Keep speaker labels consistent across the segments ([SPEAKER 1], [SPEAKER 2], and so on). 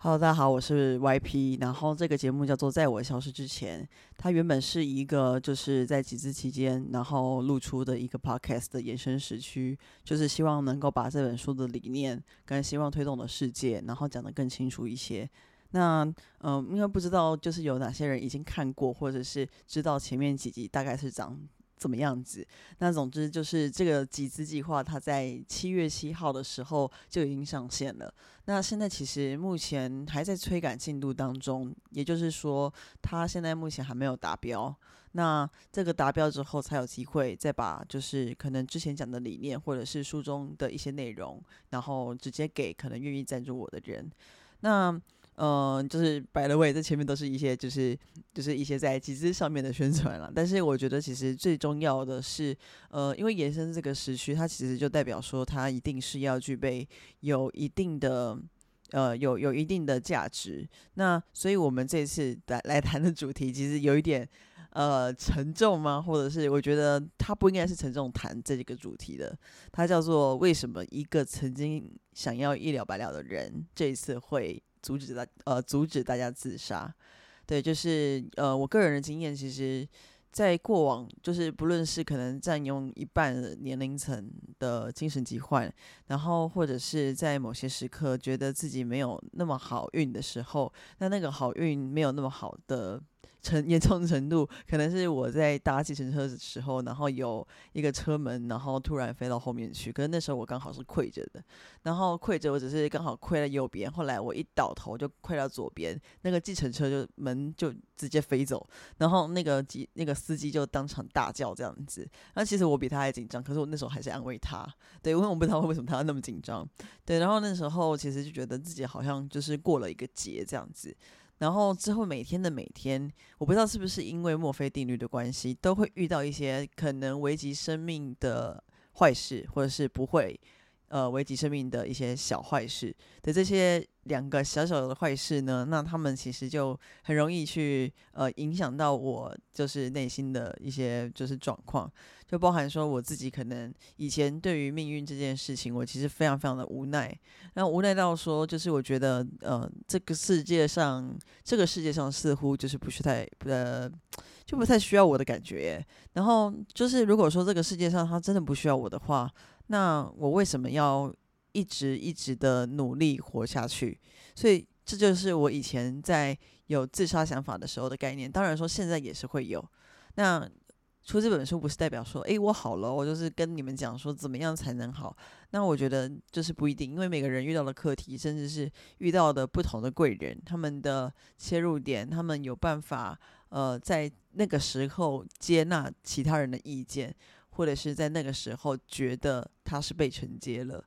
[SPEAKER 1] Hello，大家好，我是 YP。然后这个节目叫做《在我消失之前》，它原本是一个就是在集资期间，然后露出的一个 podcast 的延伸时区，就是希望能够把这本书的理念跟希望推动的世界，然后讲得更清楚一些。那嗯，因为不知道就是有哪些人已经看过，或者是知道前面几集大概是长。怎么样子？那总之就是这个集资计划，它在七月七号的时候就已经上线了。那现在其实目前还在催赶进度当中，也就是说，它现在目前还没有达标。那这个达标之后，才有机会再把就是可能之前讲的理念，或者是书中的一些内容，然后直接给可能愿意赞助我的人。那嗯，就是摆了位，这前面都是一些，就是就是一些在集资上面的宣传了。但是我觉得其实最重要的是，呃，因为延伸这个时区，它其实就代表说它一定是要具备有一定的，呃，有有一定的价值。那所以我们这次来来谈的主题，其实有一点呃沉重吗？或者是我觉得它不应该是沉重谈这个主题的，它叫做为什么一个曾经想要一了百了的人，这一次会。阻止大呃阻止大家自杀，对，就是呃我个人的经验，其实，在过往就是不论是可能占用一半年龄层的精神疾患，然后或者是在某些时刻觉得自己没有那么好运的时候，那那个好运没有那么好的。程 严重程度可能是我在搭计程车的时候，然后有一个车门，然后突然飞到后面去。可是那时候我刚好是跪着的，然后跪着我只是刚好跪在右边。后来我一倒头就跪到左边，那个计程车就门就直接飞走，然后那个机那个司机就当场大叫这样子。那其实我比他还紧张，可是我那时候还是安慰他。对，因为我不知道为什么他那么紧张。对，然后那时候其实就觉得自己好像就是过了一个劫这样子。然后之后每天的每天，我不知道是不是因为墨菲定律的关系，都会遇到一些可能危及生命的坏事，或者是不会。呃，危及生命的一些小坏事的这些两个小小的坏事呢，那他们其实就很容易去呃影响到我，就是内心的一些就是状况，就包含说我自己可能以前对于命运这件事情，我其实非常非常的无奈，然后无奈到说，就是我觉得呃这个世界上这个世界上似乎就是不是太呃就不太需要我的感觉，然后就是如果说这个世界上他真的不需要我的话。那我为什么要一直一直的努力活下去？所以这就是我以前在有自杀想法的时候的概念。当然说现在也是会有。那出这本书不是代表说，诶，我好了，我就是跟你们讲说怎么样才能好。那我觉得就是不一定，因为每个人遇到的课题，甚至是遇到的不同的贵人，他们的切入点，他们有办法呃在那个时候接纳其他人的意见。或者是在那个时候觉得他是被承接了，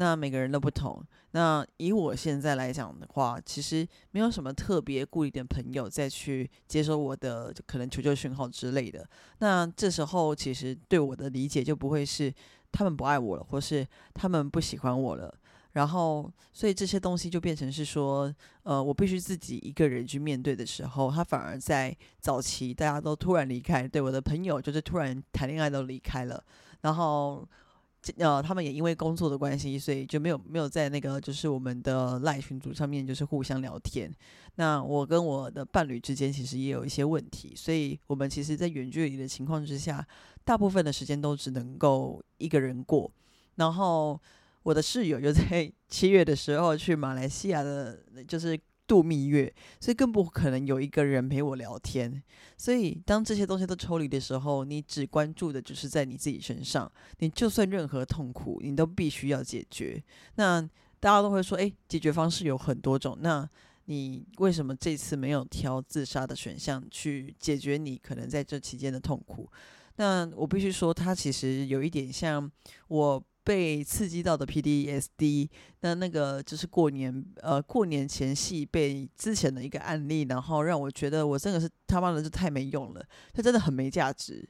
[SPEAKER 1] 那每个人都不同。那以我现在来讲的话，其实没有什么特别固定的朋友再去接收我的可能求救讯号之类的。那这时候其实对我的理解就不会是他们不爱我了，或是他们不喜欢我了。然后，所以这些东西就变成是说，呃，我必须自己一个人去面对的时候，他反而在早期大家都突然离开，对我的朋友就是突然谈恋爱都离开了，然后，呃，他们也因为工作的关系，所以就没有没有在那个就是我们的赖群组上面就是互相聊天。那我跟我的伴侣之间其实也有一些问题，所以我们其实，在远距离的情况之下，大部分的时间都只能够一个人过，然后。我的室友就在 七月的时候去马来西亚的，就是度蜜月，所以更不可能有一个人陪我聊天。所以当这些东西都抽离的时候，你只关注的就是在你自己身上。你就算任何痛苦，你都必须要解决。那大家都会说，诶，解决方式有很多种。那你为什么这次没有挑自杀的选项去解决你可能在这期间的痛苦？那我必须说，它其实有一点像我。被刺激到的 PDSD，那那个就是过年呃过年前夕被之前的一个案例，然后让我觉得我真的是他妈的就太没用了，他真的很没价值。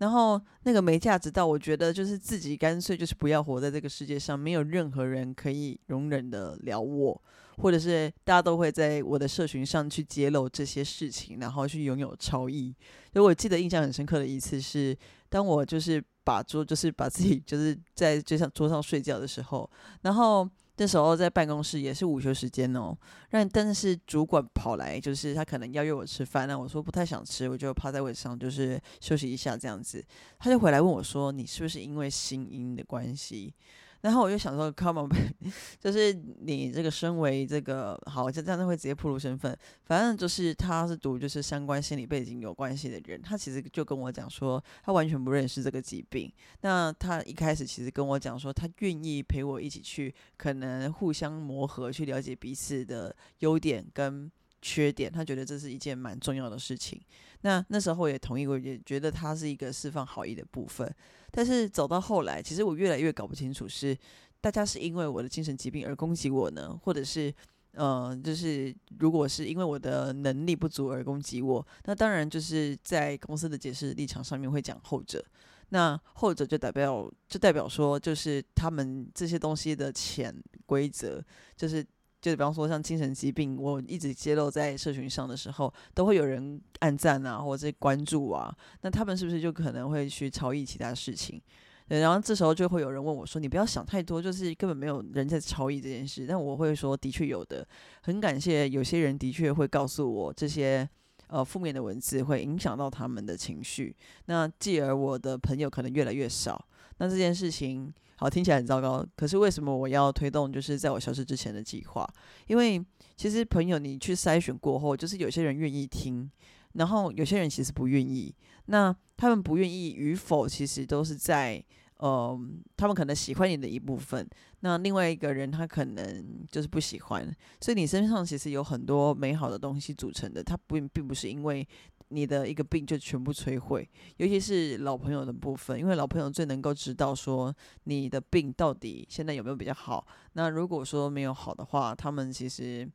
[SPEAKER 1] 然后那个没价值到我觉得就是自己干脆就是不要活在这个世界上，没有任何人可以容忍的了我，或者是大家都会在我的社群上去揭露这些事情，然后去拥有超意。所以我记得印象很深刻的一次是，当我就是。把桌就是把自己就是在就像桌上睡觉的时候，然后那时候在办公室也是午休时间哦，让但是主管跑来，就是他可能要约我吃饭，那我说不太想吃，我就趴在位置上，就是休息一下这样子。他就回来问我说：“你是不是因为心音的关系？”然后我就想说，Come on，就是你这个身为这个好，就这样子会直接暴露身份。反正就是他是读就是相关心理背景有关系的人，他其实就跟我讲说，他完全不认识这个疾病。那他一开始其实跟我讲说，他愿意陪我一起去，可能互相磨合，去了解彼此的优点跟缺点。他觉得这是一件蛮重要的事情。那那时候也同意，我也觉得他是一个释放好意的部分。但是走到后来，其实我越来越搞不清楚，是大家是因为我的精神疾病而攻击我呢，或者是，呃，就是如果是因为我的能力不足而攻击我，那当然就是在公司的解释立场上面会讲后者。那后者就代表，就代表说，就是他们这些东西的潜规则，就是。就比方说像精神疾病，我一直揭露在社群上的时候，都会有人按赞啊，或者关注啊。那他们是不是就可能会去超意其他事情？对，然后这时候就会有人问我说：“你不要想太多，就是根本没有人在超意这件事。”但我会说：“的确有的，很感谢有些人的确会告诉我这些呃负面的文字会影响到他们的情绪。那继而我的朋友可能越来越少。那这件事情。”好，听起来很糟糕。可是为什么我要推动？就是在我消失之前的计划。因为其实朋友，你去筛选过后，就是有些人愿意听，然后有些人其实不愿意。那他们不愿意与否，其实都是在呃，他们可能喜欢你的一部分。那另外一个人他可能就是不喜欢。所以你身上其实有很多美好的东西组成的，他不并不是因为。你的一个病就全部摧毁，尤其是老朋友的部分，因为老朋友最能够知道说你的病到底现在有没有比较好。那如果说没有好的话，他们其实，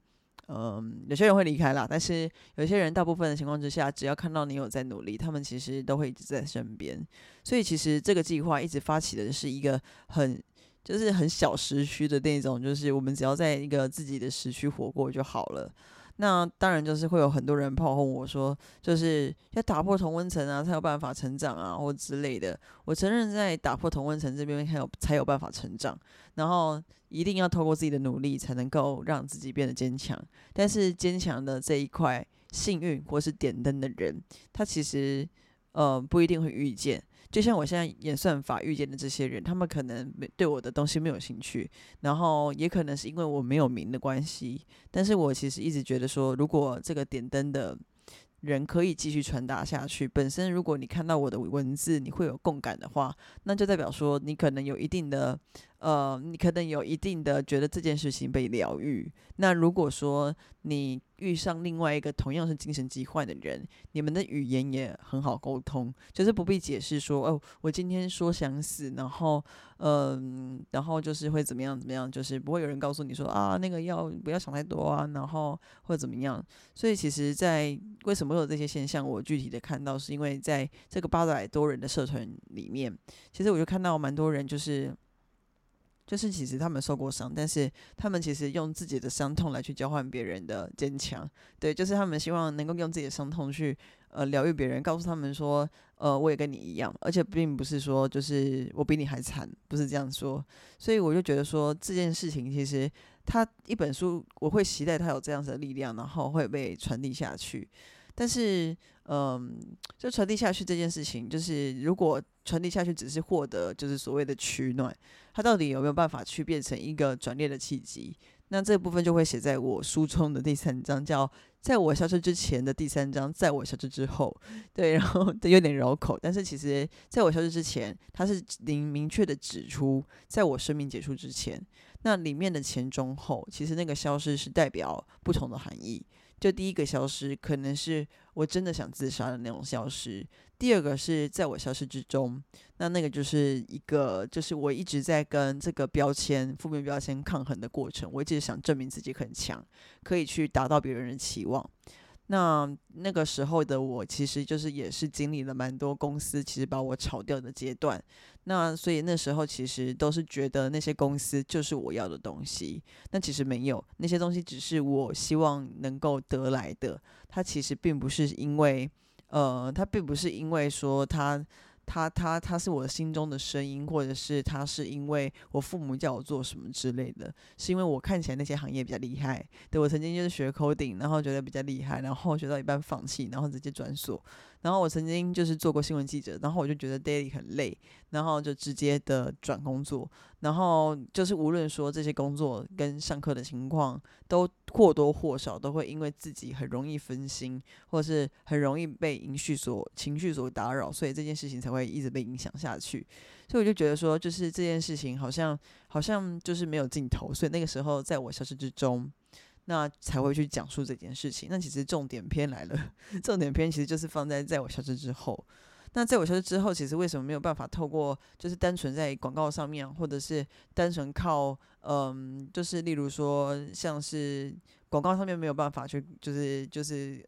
[SPEAKER 1] 嗯，有些人会离开啦，但是有些人大部分的情况之下，只要看到你有在努力，他们其实都会一直在身边。所以其实这个计划一直发起的是一个很就是很小时区的那种，就是我们只要在一个自己的时区活过就好了。那当然就是会有很多人炮轰我说，就是要打破同温层啊，才有办法成长啊，或之类的。我承认在打破同温层这边才有才有办法成长，然后一定要透过自己的努力才能够让自己变得坚强。但是坚强的这一块幸运或是点灯的人，他其实呃不一定会遇见。就像我现在演算法遇见的这些人，他们可能没对我的东西没有兴趣，然后也可能是因为我没有名的关系。但是我其实一直觉得说，如果这个点灯的人可以继续传达下去，本身如果你看到我的文字，你会有共感的话，那就代表说你可能有一定的。呃，你可能有一定的觉得这件事情被疗愈。那如果说你遇上另外一个同样是精神疾患的人，你们的语言也很好沟通，就是不必解释说哦，我今天说想死，然后嗯，然后就是会怎么样怎么样，就是不会有人告诉你说啊，那个要不要想太多啊，然后或者怎么样。所以其实，在为什么会有这些现象，我具体的看到是因为在这个八百多人的社团里面，其实我就看到蛮多人就是。就是其实他们受过伤，但是他们其实用自己的伤痛来去交换别人的坚强，对，就是他们希望能够用自己的伤痛去呃疗愈别人，告诉他们说，呃，我也跟你一样，而且并不是说就是我比你还惨，不是这样说，所以我就觉得说这件事情其实他一本书我会期待他有这样子的力量，然后会被传递下去。但是，嗯，就传递下去这件事情，就是如果传递下去只是获得，就是所谓的取暖，它到底有没有办法去变成一个转捩的契机？那这部分就会写在我书中的第三章，叫“在我消失之前的第三章，在我消失之后”。对，然后有点绕口，但是其实在我消失之前，它是明明确的指出，在我生命结束之前，那里面的前中后，其实那个消失是代表不同的含义。就第一个消失，可能是我真的想自杀的那种消失；第二个是在我消失之中，那那个就是一个，就是我一直在跟这个标签、负面标签抗衡的过程。我一直想证明自己很强，可以去达到别人的期望。那那个时候的我，其实就是也是经历了蛮多公司其实把我炒掉的阶段。那所以那时候其实都是觉得那些公司就是我要的东西。那其实没有，那些东西只是我希望能够得来的。它其实并不是因为，呃，他并不是因为说他他他他是我心中的声音，或者是他是因为我父母叫我做什么之类的，是因为我看起来那些行业比较厉害。对我曾经就是学 coding，然后觉得比较厉害，然后学到一半放弃，然后直接转所。然后我曾经就是做过新闻记者，然后我就觉得 daily 很累，然后就直接的转工作。然后就是无论说这些工作跟上课的情况，都或多或少都会因为自己很容易分心，或是很容易被情绪所情绪所打扰，所以这件事情才会一直被影响下去。所以我就觉得说，就是这件事情好像好像就是没有尽头。所以那个时候在我消失之中。那才会去讲述这件事情。那其实重点篇来了，重点篇其实就是放在在我消失之后。那在我消失之后，其实为什么没有办法透过就是单纯在广告上面，或者是单纯靠嗯，就是例如说像是广告上面没有办法去，就是就是。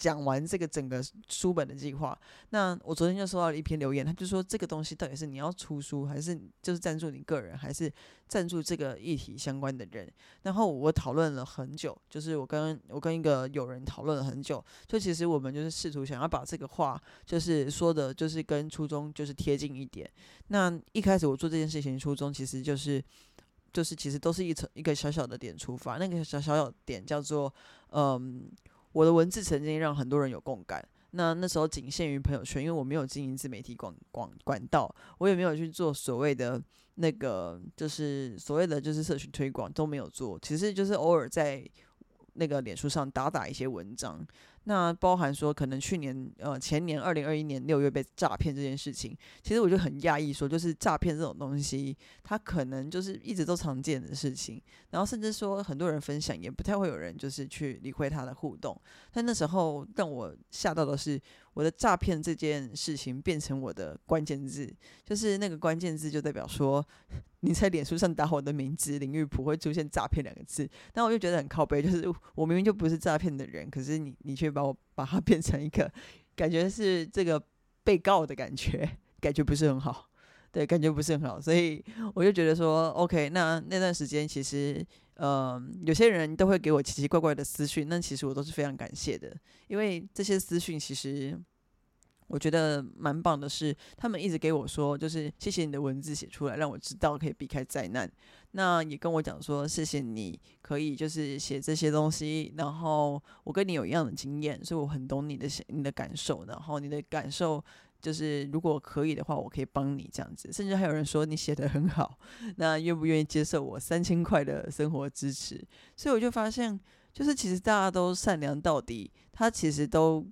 [SPEAKER 1] 讲完这个整个书本的计划，那我昨天就收到了一篇留言，他就说这个东西到底是你要出书，还是就是赞助你个人，还是赞助这个议题相关的人？然后我讨论了很久，就是我跟我跟一个友人讨论了很久，就其实我们就是试图想要把这个话就是说的，就是跟初衷就是贴近一点。那一开始我做这件事情初衷其实就是就是其实都是一层一个小小的点出发，那个小小小点叫做嗯。我的文字曾经让很多人有共感，那那时候仅限于朋友圈，因为我没有经营自媒体广广管道，我也没有去做所谓的那个，就是所谓的就是社群推广都没有做，其实就是偶尔在那个脸书上打打一些文章。那包含说，可能去年呃前年二零二一年六月被诈骗这件事情，其实我就很讶异，说就是诈骗这种东西，它可能就是一直都常见的事情，然后甚至说很多人分享，也不太会有人就是去理会他的互动。但那时候让我吓到的是，我的诈骗这件事情变成我的关键字，就是那个关键字就代表说。你在脸书上打我的名字林玉普会出现诈骗两个字，但我就觉得很靠背，就是我明明就不是诈骗的人，可是你你却把我把它变成一个感觉是这个被告的感觉，感觉不是很好，对，感觉不是很好，所以我就觉得说，OK，那那段时间其实，呃，有些人都会给我奇奇怪怪的私讯，那其实我都是非常感谢的，因为这些私讯其实。我觉得蛮棒的是，他们一直给我说，就是谢谢你的文字写出来，让我知道可以避开灾难。那也跟我讲说，谢谢你可以就是写这些东西，然后我跟你有一样的经验，所以我很懂你的你的感受，然后你的感受就是如果可以的话，我可以帮你这样子。甚至还有人说你写的很好，那愿不愿意接受我三千块的生活支持？所以我就发现，就是其实大家都善良到底，他其实都。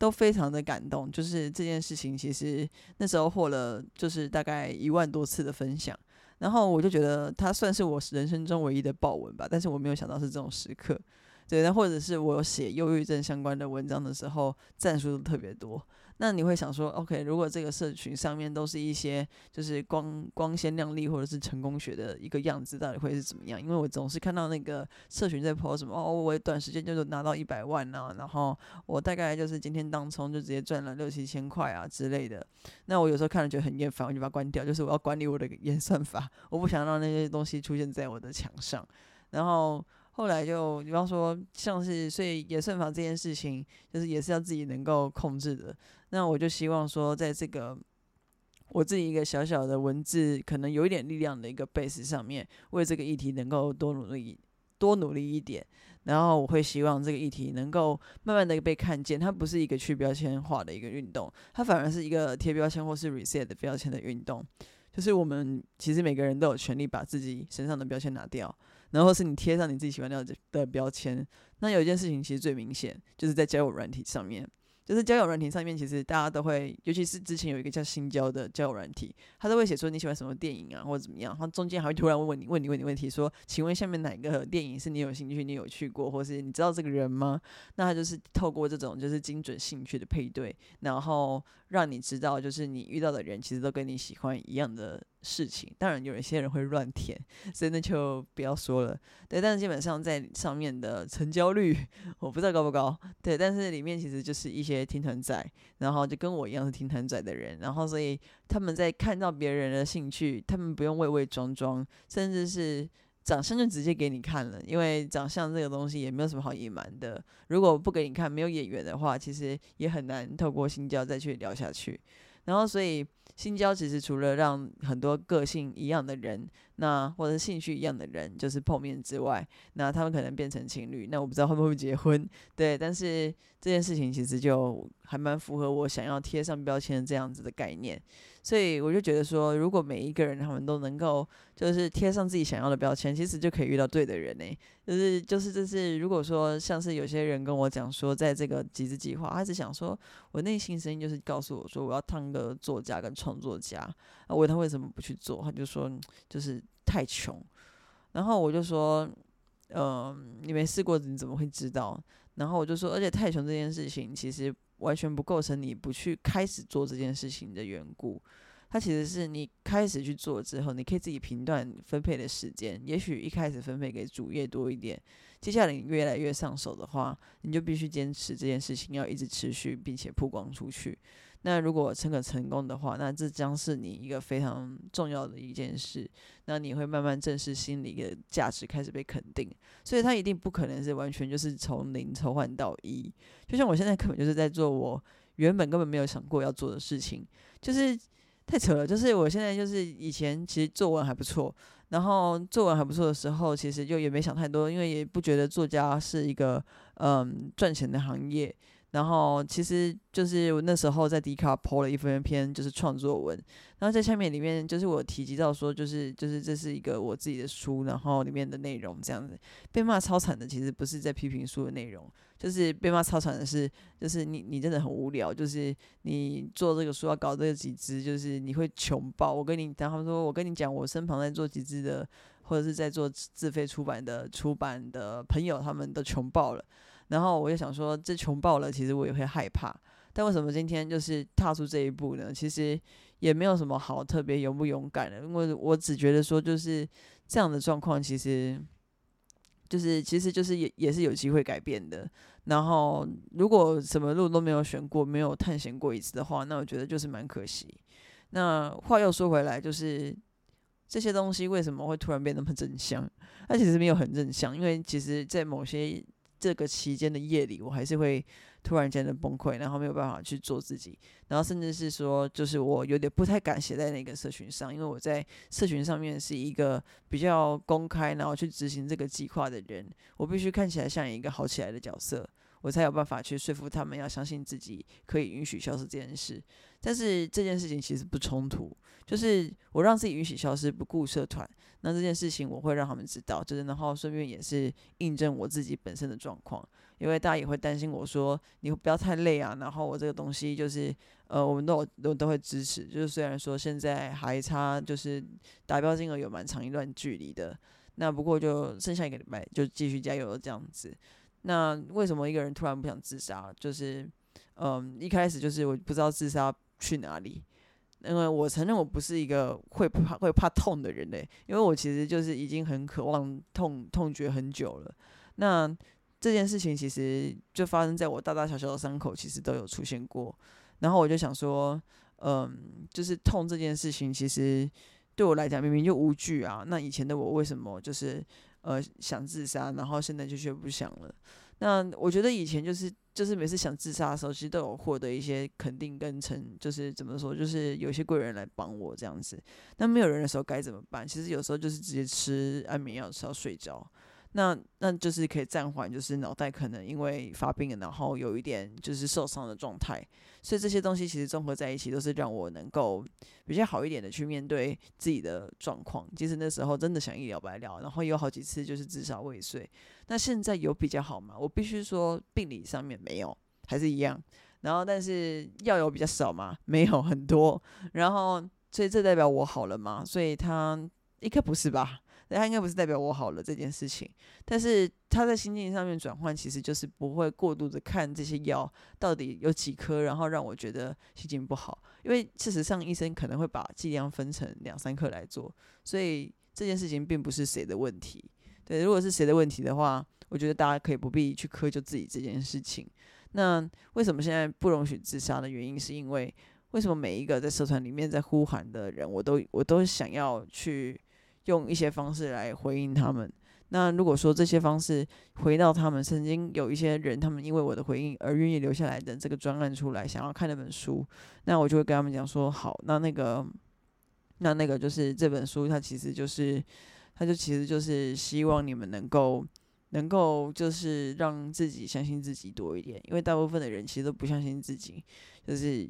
[SPEAKER 1] 都非常的感动，就是这件事情，其实那时候获了就是大概一万多次的分享，然后我就觉得他算是我人生中唯一的爆文吧，但是我没有想到是这种时刻，对，那或者是我写忧郁症相关的文章的时候，赞数都特别多。那你会想说，OK，如果这个社群上面都是一些就是光光鲜亮丽或者是成功学的一个样子，到底会是怎么样？因为我总是看到那个社群在 po 什么哦，我短时间就是拿到一百万啊，然后我大概就是今天当冲就直接赚了六七千块啊之类的。那我有时候看了觉得很厌烦，我就把它关掉，就是我要管理我的演算法，我不想让那些东西出现在我的墙上。然后。后来就比方说，像是所以演算法这件事情，就是也是要自己能够控制的。那我就希望说，在这个我自己一个小小的文字，可能有一点力量的一个 base 上面，为这个议题能够多努力，多努力一点。然后我会希望这个议题能够慢慢的被看见。它不是一个去标签化的一个运动，它反而是一个贴标签或是 reset 的标签的运动。就是我们其实每个人都有权利把自己身上的标签拿掉。然后是你贴上你自己喜欢的的标签。那有一件事情其实最明显，就是在交友软体上面。就是交友软体上面，其实大家都会，尤其是之前有一个叫新交的交友软体，他都会写说你喜欢什么电影啊，或者怎么样。他中间还会突然问问你，问你问你问题，说，请问下面哪个电影是你有兴趣、你有去过，或是你知道这个人吗？那他就是透过这种就是精准兴趣的配对，然后让你知道，就是你遇到的人其实都跟你喜欢一样的。事情当然有一些人会乱填，所以那就不要说了。对，但是基本上在上面的成交率我不知道高不高。对，但是里面其实就是一些听团仔，然后就跟我一样是听团仔的人，然后所以他们在看到别人的兴趣，他们不用畏畏装装，甚至是长相就直接给你看了，因为长相这个东西也没有什么好隐瞒的。如果不给你看，没有演员的话，其实也很难透过性交再去聊下去。然后所以性交其实除了让很多个性一样的人，那或者兴趣一样的人就是碰面之外，那他们可能变成情侣，那我不知道会不会结婚，对，但是这件事情其实就还蛮符合我想要贴上标签这样子的概念。所以我就觉得说，如果每一个人他们都能够就是贴上自己想要的标签，其实就可以遇到对的人呢。就是就是就是，如果说像是有些人跟我讲说，在这个集资计划，他只想说，我内心声音就是告诉我说，我要当个作家跟创作家。我问他为什么不去做，他就说就是太穷。然后我就说，嗯，你没试过你怎么会知道？然后我就说，而且太穷这件事情其实。完全不构成你不去开始做这件事情的缘故，它其实是你开始去做之后，你可以自己评断分配的时间。也许一开始分配给主业多一点，接下来你越来越上手的话，你就必须坚持这件事情要一直持续，并且曝光出去。那如果成个成功的话，那这将是你一个非常重要的一件事。那你会慢慢正视心理的价值开始被肯定，所以它一定不可能是完全就是从零抽换到一。就像我现在根本就是在做我原本根本没有想过要做的事情，就是太扯了。就是我现在就是以前其实作文还不错，然后作文还不错的时候，其实就也没想太多，因为也不觉得作家是一个嗯赚钱的行业。然后其实就是我那时候在迪卡 po 了一篇篇就是创作文，然后在下面里面就是我提及到说就是就是这是一个我自己的书，然后里面的内容这样子被骂超惨的，其实不是在批评书的内容，就是被骂超惨的是就是你你真的很无聊，就是你做这个书要搞这个集资，就是你会穷爆。我跟你然后说我跟你讲，我身旁在做集资的或者是在做自费出版的出版的朋友，他们都穷爆了。然后我就想说，这穷爆了，其实我也会害怕。但为什么今天就是踏出这一步呢？其实也没有什么好特别勇不勇敢的，因为我只觉得说，就是这样的状况，其实就是其实就是也也是有机会改变的。然后如果什么路都没有选过，没有探险过一次的话，那我觉得就是蛮可惜。那话又说回来，就是这些东西为什么会突然变那么正向？它其实没有很正向，因为其实在某些。这个期间的夜里，我还是会突然间的崩溃，然后没有办法去做自己，然后甚至是说，就是我有点不太敢写在那个社群上，因为我在社群上面是一个比较公开，然后去执行这个计划的人，我必须看起来像一个好起来的角色，我才有办法去说服他们要相信自己可以允许消失这件事。但是这件事情其实不冲突，就是我让自己允许消失，不顾社团。那这件事情我会让他们知道，就是然后顺便也是印证我自己本身的状况，因为大家也会担心我说你不要太累啊。然后我这个东西就是呃，我们都都都会支持，就是虽然说现在还差就是达标金额有蛮长一段距离的，那不过就剩下一个礼拜就继续加油这样子。那为什么一个人突然不想自杀？就是嗯，一开始就是我不知道自杀去哪里。因为我承认我不是一个会怕会怕痛的人嘞，因为我其实就是已经很渴望痛痛觉很久了。那这件事情其实就发生在我大大小小的伤口，其实都有出现过。然后我就想说，嗯，就是痛这件事情，其实对我来讲明明就无惧啊。那以前的我为什么就是呃想自杀，然后现在就却不想了？那我觉得以前就是就是每次想自杀的时候，其实都有获得一些肯定跟成，就是怎么说，就是有些贵人来帮我这样子。那没有人的时候该怎么办？其实有时候就是直接吃安眠药，吃到睡着。那那就是可以暂缓，就是脑袋可能因为发病，然后有一点就是受伤的状态。所以这些东西其实综合在一起，都是让我能够比较好一点的去面对自己的状况。其实那时候真的想一了百了，然后有好几次就是至少未遂。那现在有比较好吗？我必须说病理上面没有，还是一样。然后但是药有比较少吗？没有很多。然后所以这代表我好了吗？所以他应该不是吧？他应该不是代表我好了这件事情，但是他在心境上面转换，其实就是不会过度的看这些药到底有几颗，然后让我觉得心情不好。因为事实上，医生可能会把剂量分成两三克来做，所以这件事情并不是谁的问题。对，如果是谁的问题的话，我觉得大家可以不必去苛求自己这件事情。那为什么现在不容许自杀的原因，是因为为什么每一个在社团里面在呼喊的人，我都我都想要去。用一些方式来回应他们，那如果说这些方式回到他们曾经有一些人，他们因为我的回应而愿意留下来的这个专案出来，想要看那本书，那我就会跟他们讲说，好，那那个，那那个就是这本书，它其实就是，它就其实就是希望你们能够，能够就是让自己相信自己多一点，因为大部分的人其实都不相信自己，就是。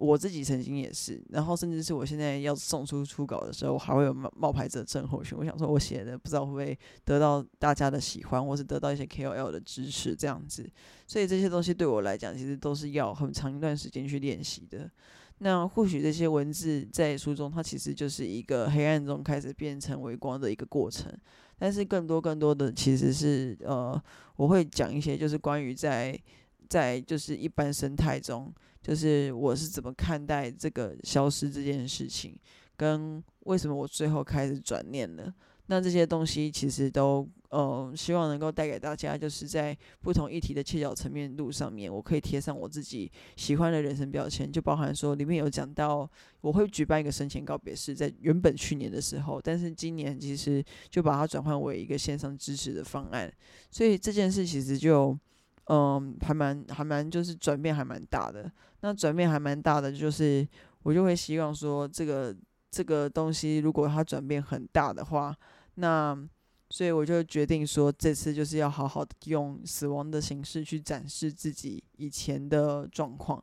[SPEAKER 1] 我自己曾经也是，然后甚至是我现在要送出初稿的时候，我还会有冒冒牌者症候群。我想说，我写的不知道会不会得到大家的喜欢，或是得到一些 KOL 的支持这样子。所以这些东西对我来讲，其实都是要很长一段时间去练习的。那或许这些文字在书中，它其实就是一个黑暗中开始变成微光的一个过程。但是更多更多的其实是呃，我会讲一些就是关于在在就是一般生态中。就是我是怎么看待这个消失这件事情，跟为什么我最后开始转念了？那这些东西其实都，呃，希望能够带给大家，就是在不同议题的切角层面路上面，我可以贴上我自己喜欢的人生标签，就包含说里面有讲到我会举办一个生前告别式，在原本去年的时候，但是今年其实就把它转换为一个线上支持的方案，所以这件事其实就。嗯，还蛮还蛮，就是转变还蛮大的。那转变还蛮大的，就是我就会希望说，这个这个东西如果它转变很大的话，那所以我就决定说，这次就是要好好的用死亡的形式去展示自己以前的状况。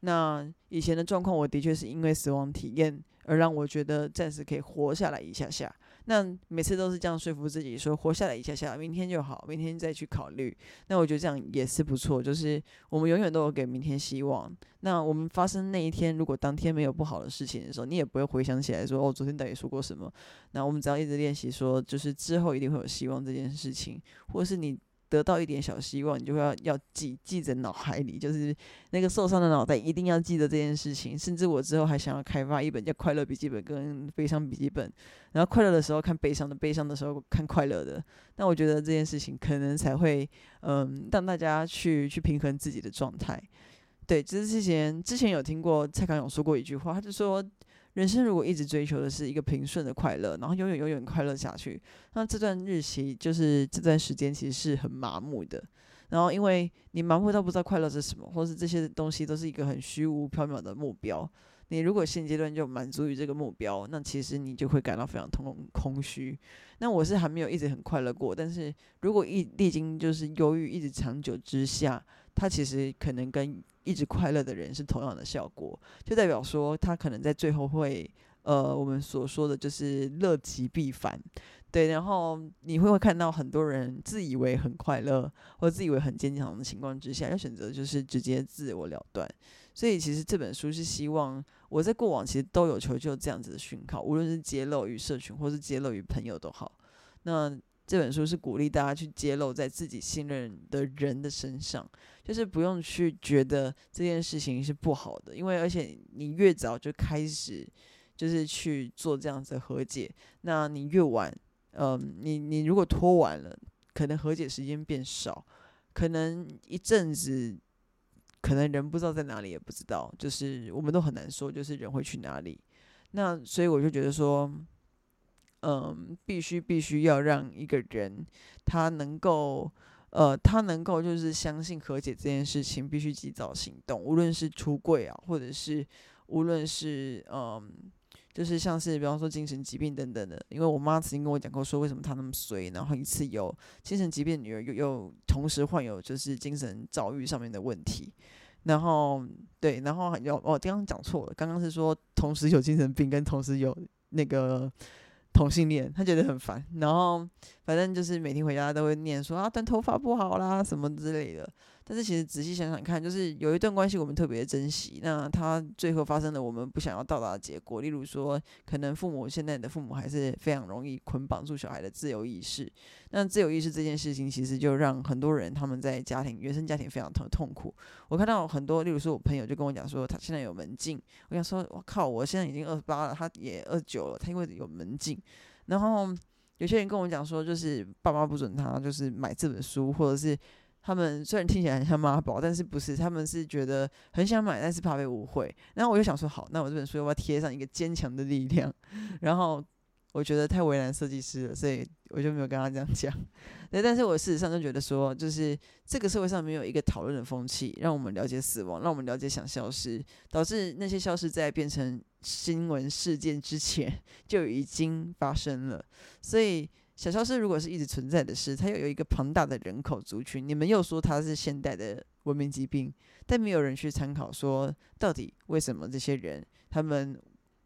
[SPEAKER 1] 那以前的状况，我的确是因为死亡体验而让我觉得暂时可以活下来一下下。那每次都是这样说服自己，说活下来一下下，明天就好，明天再去考虑。那我觉得这样也是不错，就是我们永远都有给明天希望。那我们发生那一天，如果当天没有不好的事情的时候，你也不会回想起来说哦，昨天到底说过什么。那我们只要一直练习说，就是之后一定会有希望这件事情，或是你。得到一点小希望，你就会要要记记在脑海里，就是那个受伤的脑袋一定要记得这件事情。甚至我之后还想要开发一本叫《快乐笔记本》跟《悲伤笔记本》，然后快乐的时候看悲伤的，悲伤的时候看快乐的。那我觉得这件事情可能才会，嗯，让大家去去平衡自己的状态。对，就是之前之前有听过蔡康永说过一句话，他就说。人生如果一直追求的是一个平顺的快乐，然后永远永远快乐下去，那这段日期就是这段时间其实是很麻木的。然后因为你麻木到不知道快乐是什么，或是这些东西都是一个很虚无缥缈的目标。你如果现阶段就满足于这个目标，那其实你就会感到非常空空虚。那我是还没有一直很快乐过，但是如果一历经就是忧郁一直长久之下，它其实可能跟一直快乐的人是同样的效果，就代表说他可能在最后会，呃，我们所说的就是乐极必反，对。然后你会会看到很多人自以为很快乐或自以为很坚强的情况之下，要选择就是直接自我了断。所以其实这本书是希望我在过往其实都有求救这样子的讯号，无论是揭露于社群或是揭露于朋友都好。那这本书是鼓励大家去揭露在自己信任的人的身上，就是不用去觉得这件事情是不好的，因为而且你越早就开始就是去做这样子的和解，那你越晚，嗯，你你如果拖晚了，可能和解时间变少，可能一阵子，可能人不知道在哪里也不知道，就是我们都很难说，就是人会去哪里。那所以我就觉得说。嗯，必须必须要让一个人他能够，呃，他能够就是相信和解这件事情，必须及早行动。无论是出柜啊，或者是无论是嗯，就是像是比方说精神疾病等等的。因为我妈曾经跟我讲过，说为什么她那么衰，然后一次有精神疾病女儿又又同时患有就是精神遭遇上面的问题。然后对，然后有哦，刚刚讲错了，刚刚是说同时有精神病跟同时有那个。同性恋，他觉得很烦，然后反正就是每天回家都会念说啊，短头发不好啦，什么之类的。但是其实仔细想想看，就是有一段关系我们特别珍惜，那他最后发生了我们不想要到达的结果。例如说，可能父母现在的父母还是非常容易捆绑住小孩的自由意识。那自由意识这件事情，其实就让很多人他们在家庭原生家庭非常痛痛苦。我看到很多，例如说我朋友就跟我讲说，他现在有门禁。我想说，我靠，我现在已经二十八了，他也二十九了，他因为有门禁。然后有些人跟我讲说，就是爸妈不准他就是买这本书，或者是。他们虽然听起来很像妈宝，但是不是？他们是觉得很想买，但是怕被误会。然后我就想说，好，那我这本书要不要贴上一个坚强的力量？然后我觉得太为难设计师了，所以我就没有跟他这样讲。对，但是我事实上就觉得说，就是这个社会上没有一个讨论的风气，让我们了解死亡，让我们了解想消失，导致那些消失在变成新闻事件之前 就已经发生了。所以小消失如果是一直存在的事，它又有一个庞大的人口族群，你们又说它是现代的文明疾病，但没有人去参考说到底为什么这些人他们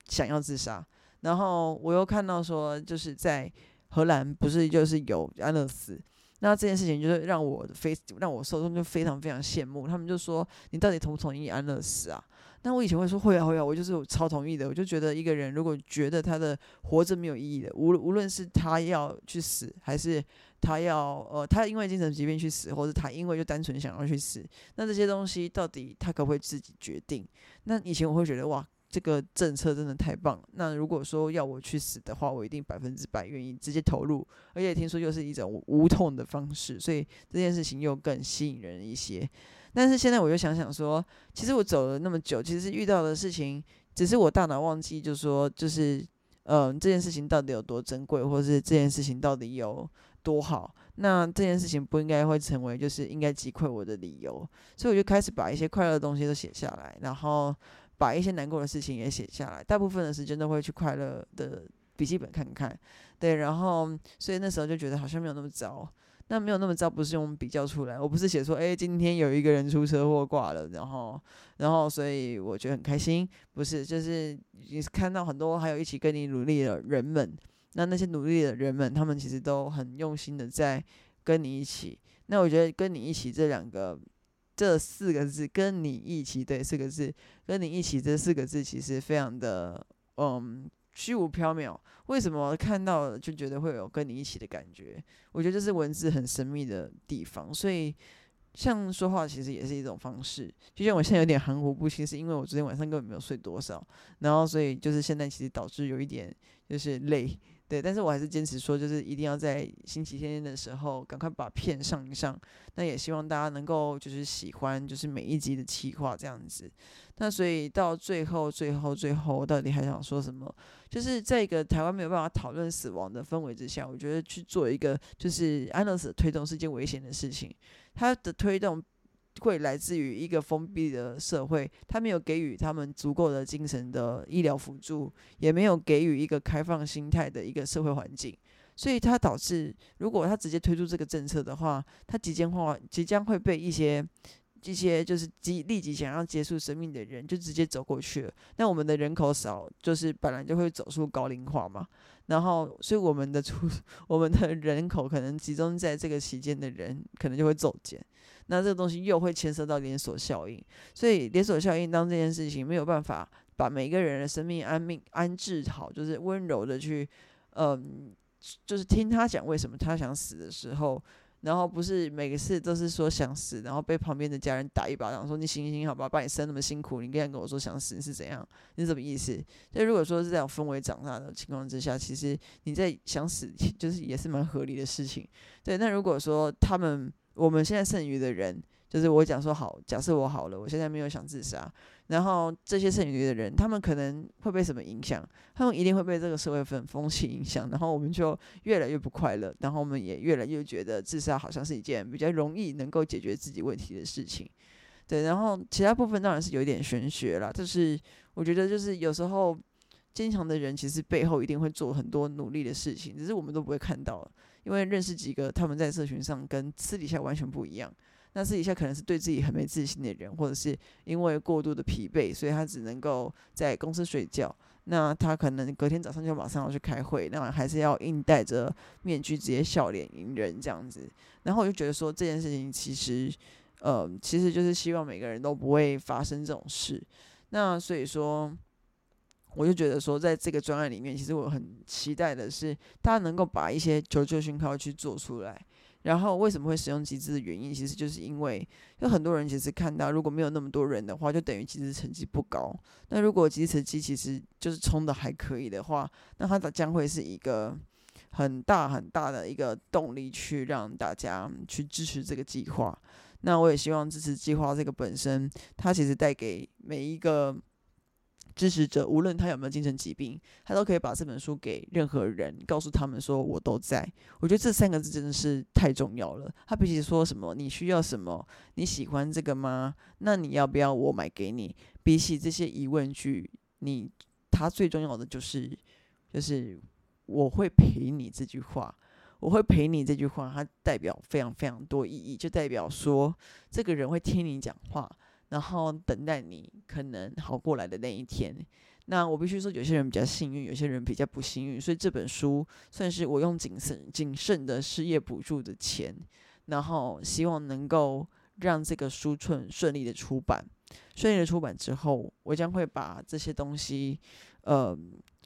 [SPEAKER 1] 想要自杀。然后我又看到说，就是在荷兰不是就是有安乐死，那这件事情就是让我非让我受众就非常非常羡慕，他们就说你到底同不同意安乐死啊？那我以前会说会啊会啊，我就是超同意的，我就觉得一个人如果觉得他的活着没有意义的，无无论是他要去死，还是他要呃他因为精神疾病去死，或者他因为就单纯想要去死，那这些东西到底他可不可以自己决定？那以前我会觉得哇。这个政策真的太棒了。那如果说要我去死的话，我一定百分之百愿意直接投入。而且听说又是一种无痛的方式，所以这件事情又更吸引人一些。但是现在我又想想说，其实我走了那么久，其实遇到的事情，只是我大脑忘记，就说，就是嗯，这件事情到底有多珍贵，或是这件事情到底有多好。那这件事情不应该会成为就是应该击溃我的理由。所以我就开始把一些快乐的东西都写下来，然后。把一些难过的事情也写下来，大部分的时间都会去快乐的笔记本看看，对，然后所以那时候就觉得好像没有那么糟，那没有那么糟不是用比较出来，我不是写说，哎，今天有一个人出车祸挂了，然后，然后所以我觉得很开心，不是，就是你看到很多还有一起跟你努力的人们，那那些努力的人们，他们其实都很用心的在跟你一起，那我觉得跟你一起这两个。这四个字跟你一起，对，四个字跟你一起，这四个字其实非常的嗯虚无缥缈。为什么看到就觉得会有跟你一起的感觉？我觉得这是文字很神秘的地方。所以像说话其实也是一种方式。就像我现在有点含糊不清，是因为我昨天晚上根本没有睡多少，然后所以就是现在其实导致有一点就是累。对，但是我还是坚持说，就是一定要在星期天的时候赶快把片上一上。那也希望大家能够就是喜欢，就是每一集的企划这样子。那所以到最后、最后、最后，到底还想说什么？就是在一个台湾没有办法讨论死亡的氛围之下，我觉得去做一个就是安乐死推动是件危险的事情。它的推动。会来自于一个封闭的社会，他没有给予他们足够的精神的医疗辅助，也没有给予一个开放心态的一个社会环境，所以它导致，如果他直接推出这个政策的话，他即将化即将会被一些这些就是即立即想要结束生命的人就直接走过去了。那我们的人口少，就是本来就会走出高龄化嘛，然后所以我们的出 我们的人口可能集中在这个期间的人，可能就会骤减。那这个东西又会牵涉到连锁效应，所以连锁效应当这件事情没有办法把每一个人的生命安命安置好，就是温柔的去，嗯，就是听他讲为什么他想死的时候，然后不是每个事都是说想死，然后被旁边的家人打一巴掌，说你行行好吧，把你生那么辛苦，你竟然跟我说想死你是怎样？你什么意思？所以如果说是这样氛围长大的情况之下，其实你在想死，就是也是蛮合理的事情。对，那如果说他们。我们现在剩余的人，就是我讲说好，假设我好了，我现在没有想自杀，然后这些剩余的人，他们可能会被什么影响？他们一定会被这个社会风风气影响，然后我们就越来越不快乐，然后我们也越来越觉得自杀好像是一件比较容易能够解决自己问题的事情。对，然后其他部分当然是有一点玄学啦，就是我觉得就是有时候坚强的人其实背后一定会做很多努力的事情，只是我们都不会看到。因为认识几个他们在社群上跟私底下完全不一样，那私底下可能是对自己很没自信的人，或者是因为过度的疲惫，所以他只能够在公司睡觉。那他可能隔天早上就马上要去开会，那还是要硬戴着面具直接笑脸迎人这样子。然后我就觉得说这件事情其实，呃，其实就是希望每个人都不会发生这种事。那所以说。我就觉得说，在这个专案里面，其实我很期待的是，大家能够把一些求救讯号去做出来。然后为什么会使用机制的原因，其实就是因为有很多人其实看到，如果没有那么多人的话，就等于机制成绩不高。那如果机制成绩其实就是冲的还可以的话，那它的将会是一个很大很大的一个动力，去让大家去支持这个计划。那我也希望支持计划这个本身，它其实带给每一个。支持者，无论他有没有精神疾病，他都可以把这本书给任何人，告诉他们说我都在。我觉得这三个字真的是太重要了。他比起说什么你需要什么，你喜欢这个吗？那你要不要我买给你？比起这些疑问句，你他最重要的就是就是我会陪你这句话，我会陪你这句话，它代表非常非常多意义，就代表说这个人会听你讲话。然后等待你可能好过来的那一天。那我必须说，有些人比较幸运，有些人比较不幸运。所以这本书算是我用谨慎、谨慎的失业补助的钱，然后希望能够让这个书顺顺利的出版。顺利的出版之后，我将会把这些东西，呃，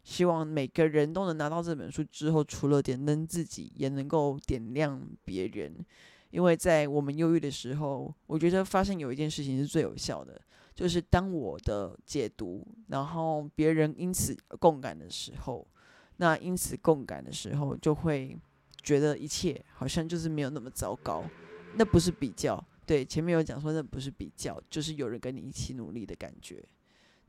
[SPEAKER 1] 希望每个人都能拿到这本书之后，除了点灯自己，也能够点亮别人。因为在我们忧郁的时候，我觉得发现有一件事情是最有效的，就是当我的解读，然后别人因此共感的时候，那因此共感的时候，就会觉得一切好像就是没有那么糟糕。那不是比较，对，前面有讲说那不是比较，就是有人跟你一起努力的感觉。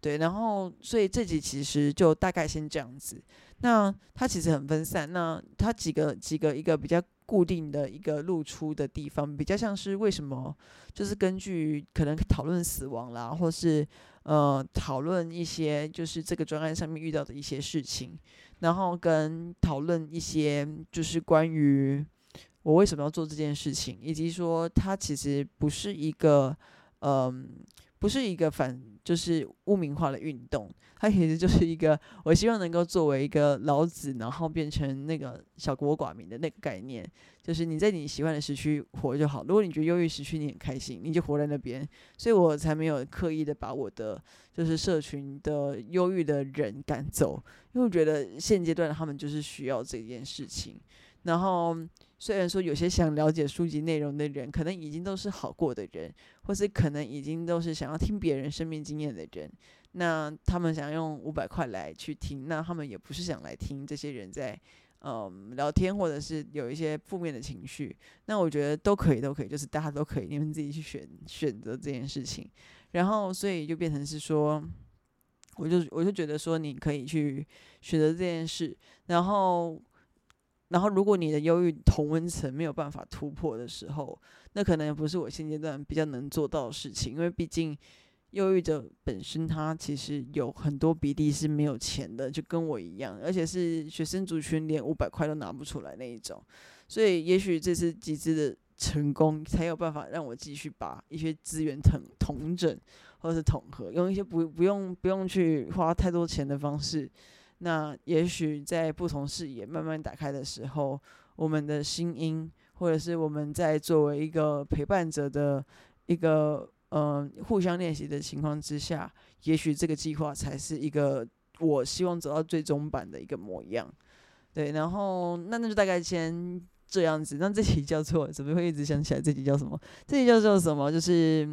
[SPEAKER 1] 对，然后所以这集其实就大概先这样子。那它其实很分散，那它几个几个一个比较固定的一个露出的地方，比较像是为什么，就是根据可能讨论死亡啦，或是呃讨论一些就是这个专案上面遇到的一些事情，然后跟讨论一些就是关于我为什么要做这件事情，以及说它其实不是一个嗯。不是一个反，就是污名化的运动，它其实就是一个，我希望能够作为一个老子，然后变成那个小国寡民的那个概念，就是你在你喜欢的时区活就好。如果你觉得忧郁时区你很开心，你就活在那边。所以我才没有刻意的把我的就是社群的忧郁的人赶走，因为我觉得现阶段他们就是需要这件事情。然后，虽然说有些想了解书籍内容的人，可能已经都是好过的人，或是可能已经都是想要听别人生命经验的人，那他们想用五百块来去听，那他们也不是想来听这些人在嗯聊天，或者是有一些负面的情绪。那我觉得都可以，都可以，就是大家都可以，你们自己去选选择这件事情。然后，所以就变成是说，我就我就觉得说，你可以去选择这件事，然后。然后，如果你的忧郁同温层没有办法突破的时候，那可能也不是我现阶段比较能做到的事情。因为毕竟，忧郁者本身他其实有很多比例是没有钱的，就跟我一样，而且是学生族群，连五百块都拿不出来那一种。所以，也许这次集资的成功，才有办法让我继续把一些资源统统整，或者是统合，用一些不不用不用去花太多钱的方式。那也许在不同视野慢慢打开的时候，我们的心音，或者是我们在作为一个陪伴者的一个嗯互相练习的情况之下，也许这个计划才是一个我希望走到最终版的一个模样。对，然后那那就大概先这样子。那这题叫做怎么会一直想起来？这题叫什么？这题叫做什么？就是。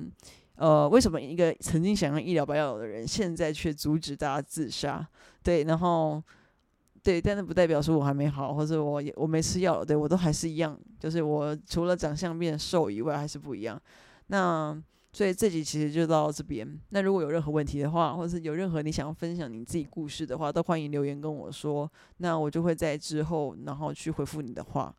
[SPEAKER 1] 呃，为什么一个曾经想要医疗白药的人，现在却阻止大家自杀？对，然后对，但是不代表说我还没好，或者我我没吃药，对我都还是一样，就是我除了长相变瘦以外，还是不一样。那所以这集其实就到这边。那如果有任何问题的话，或者是有任何你想要分享你自己故事的话，都欢迎留言跟我说，那我就会在之后然后去回复你的话。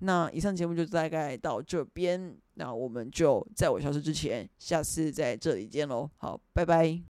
[SPEAKER 1] 那以上节目就大概到这边，那我们就在我消失之前，下次在这里见喽。好，拜拜。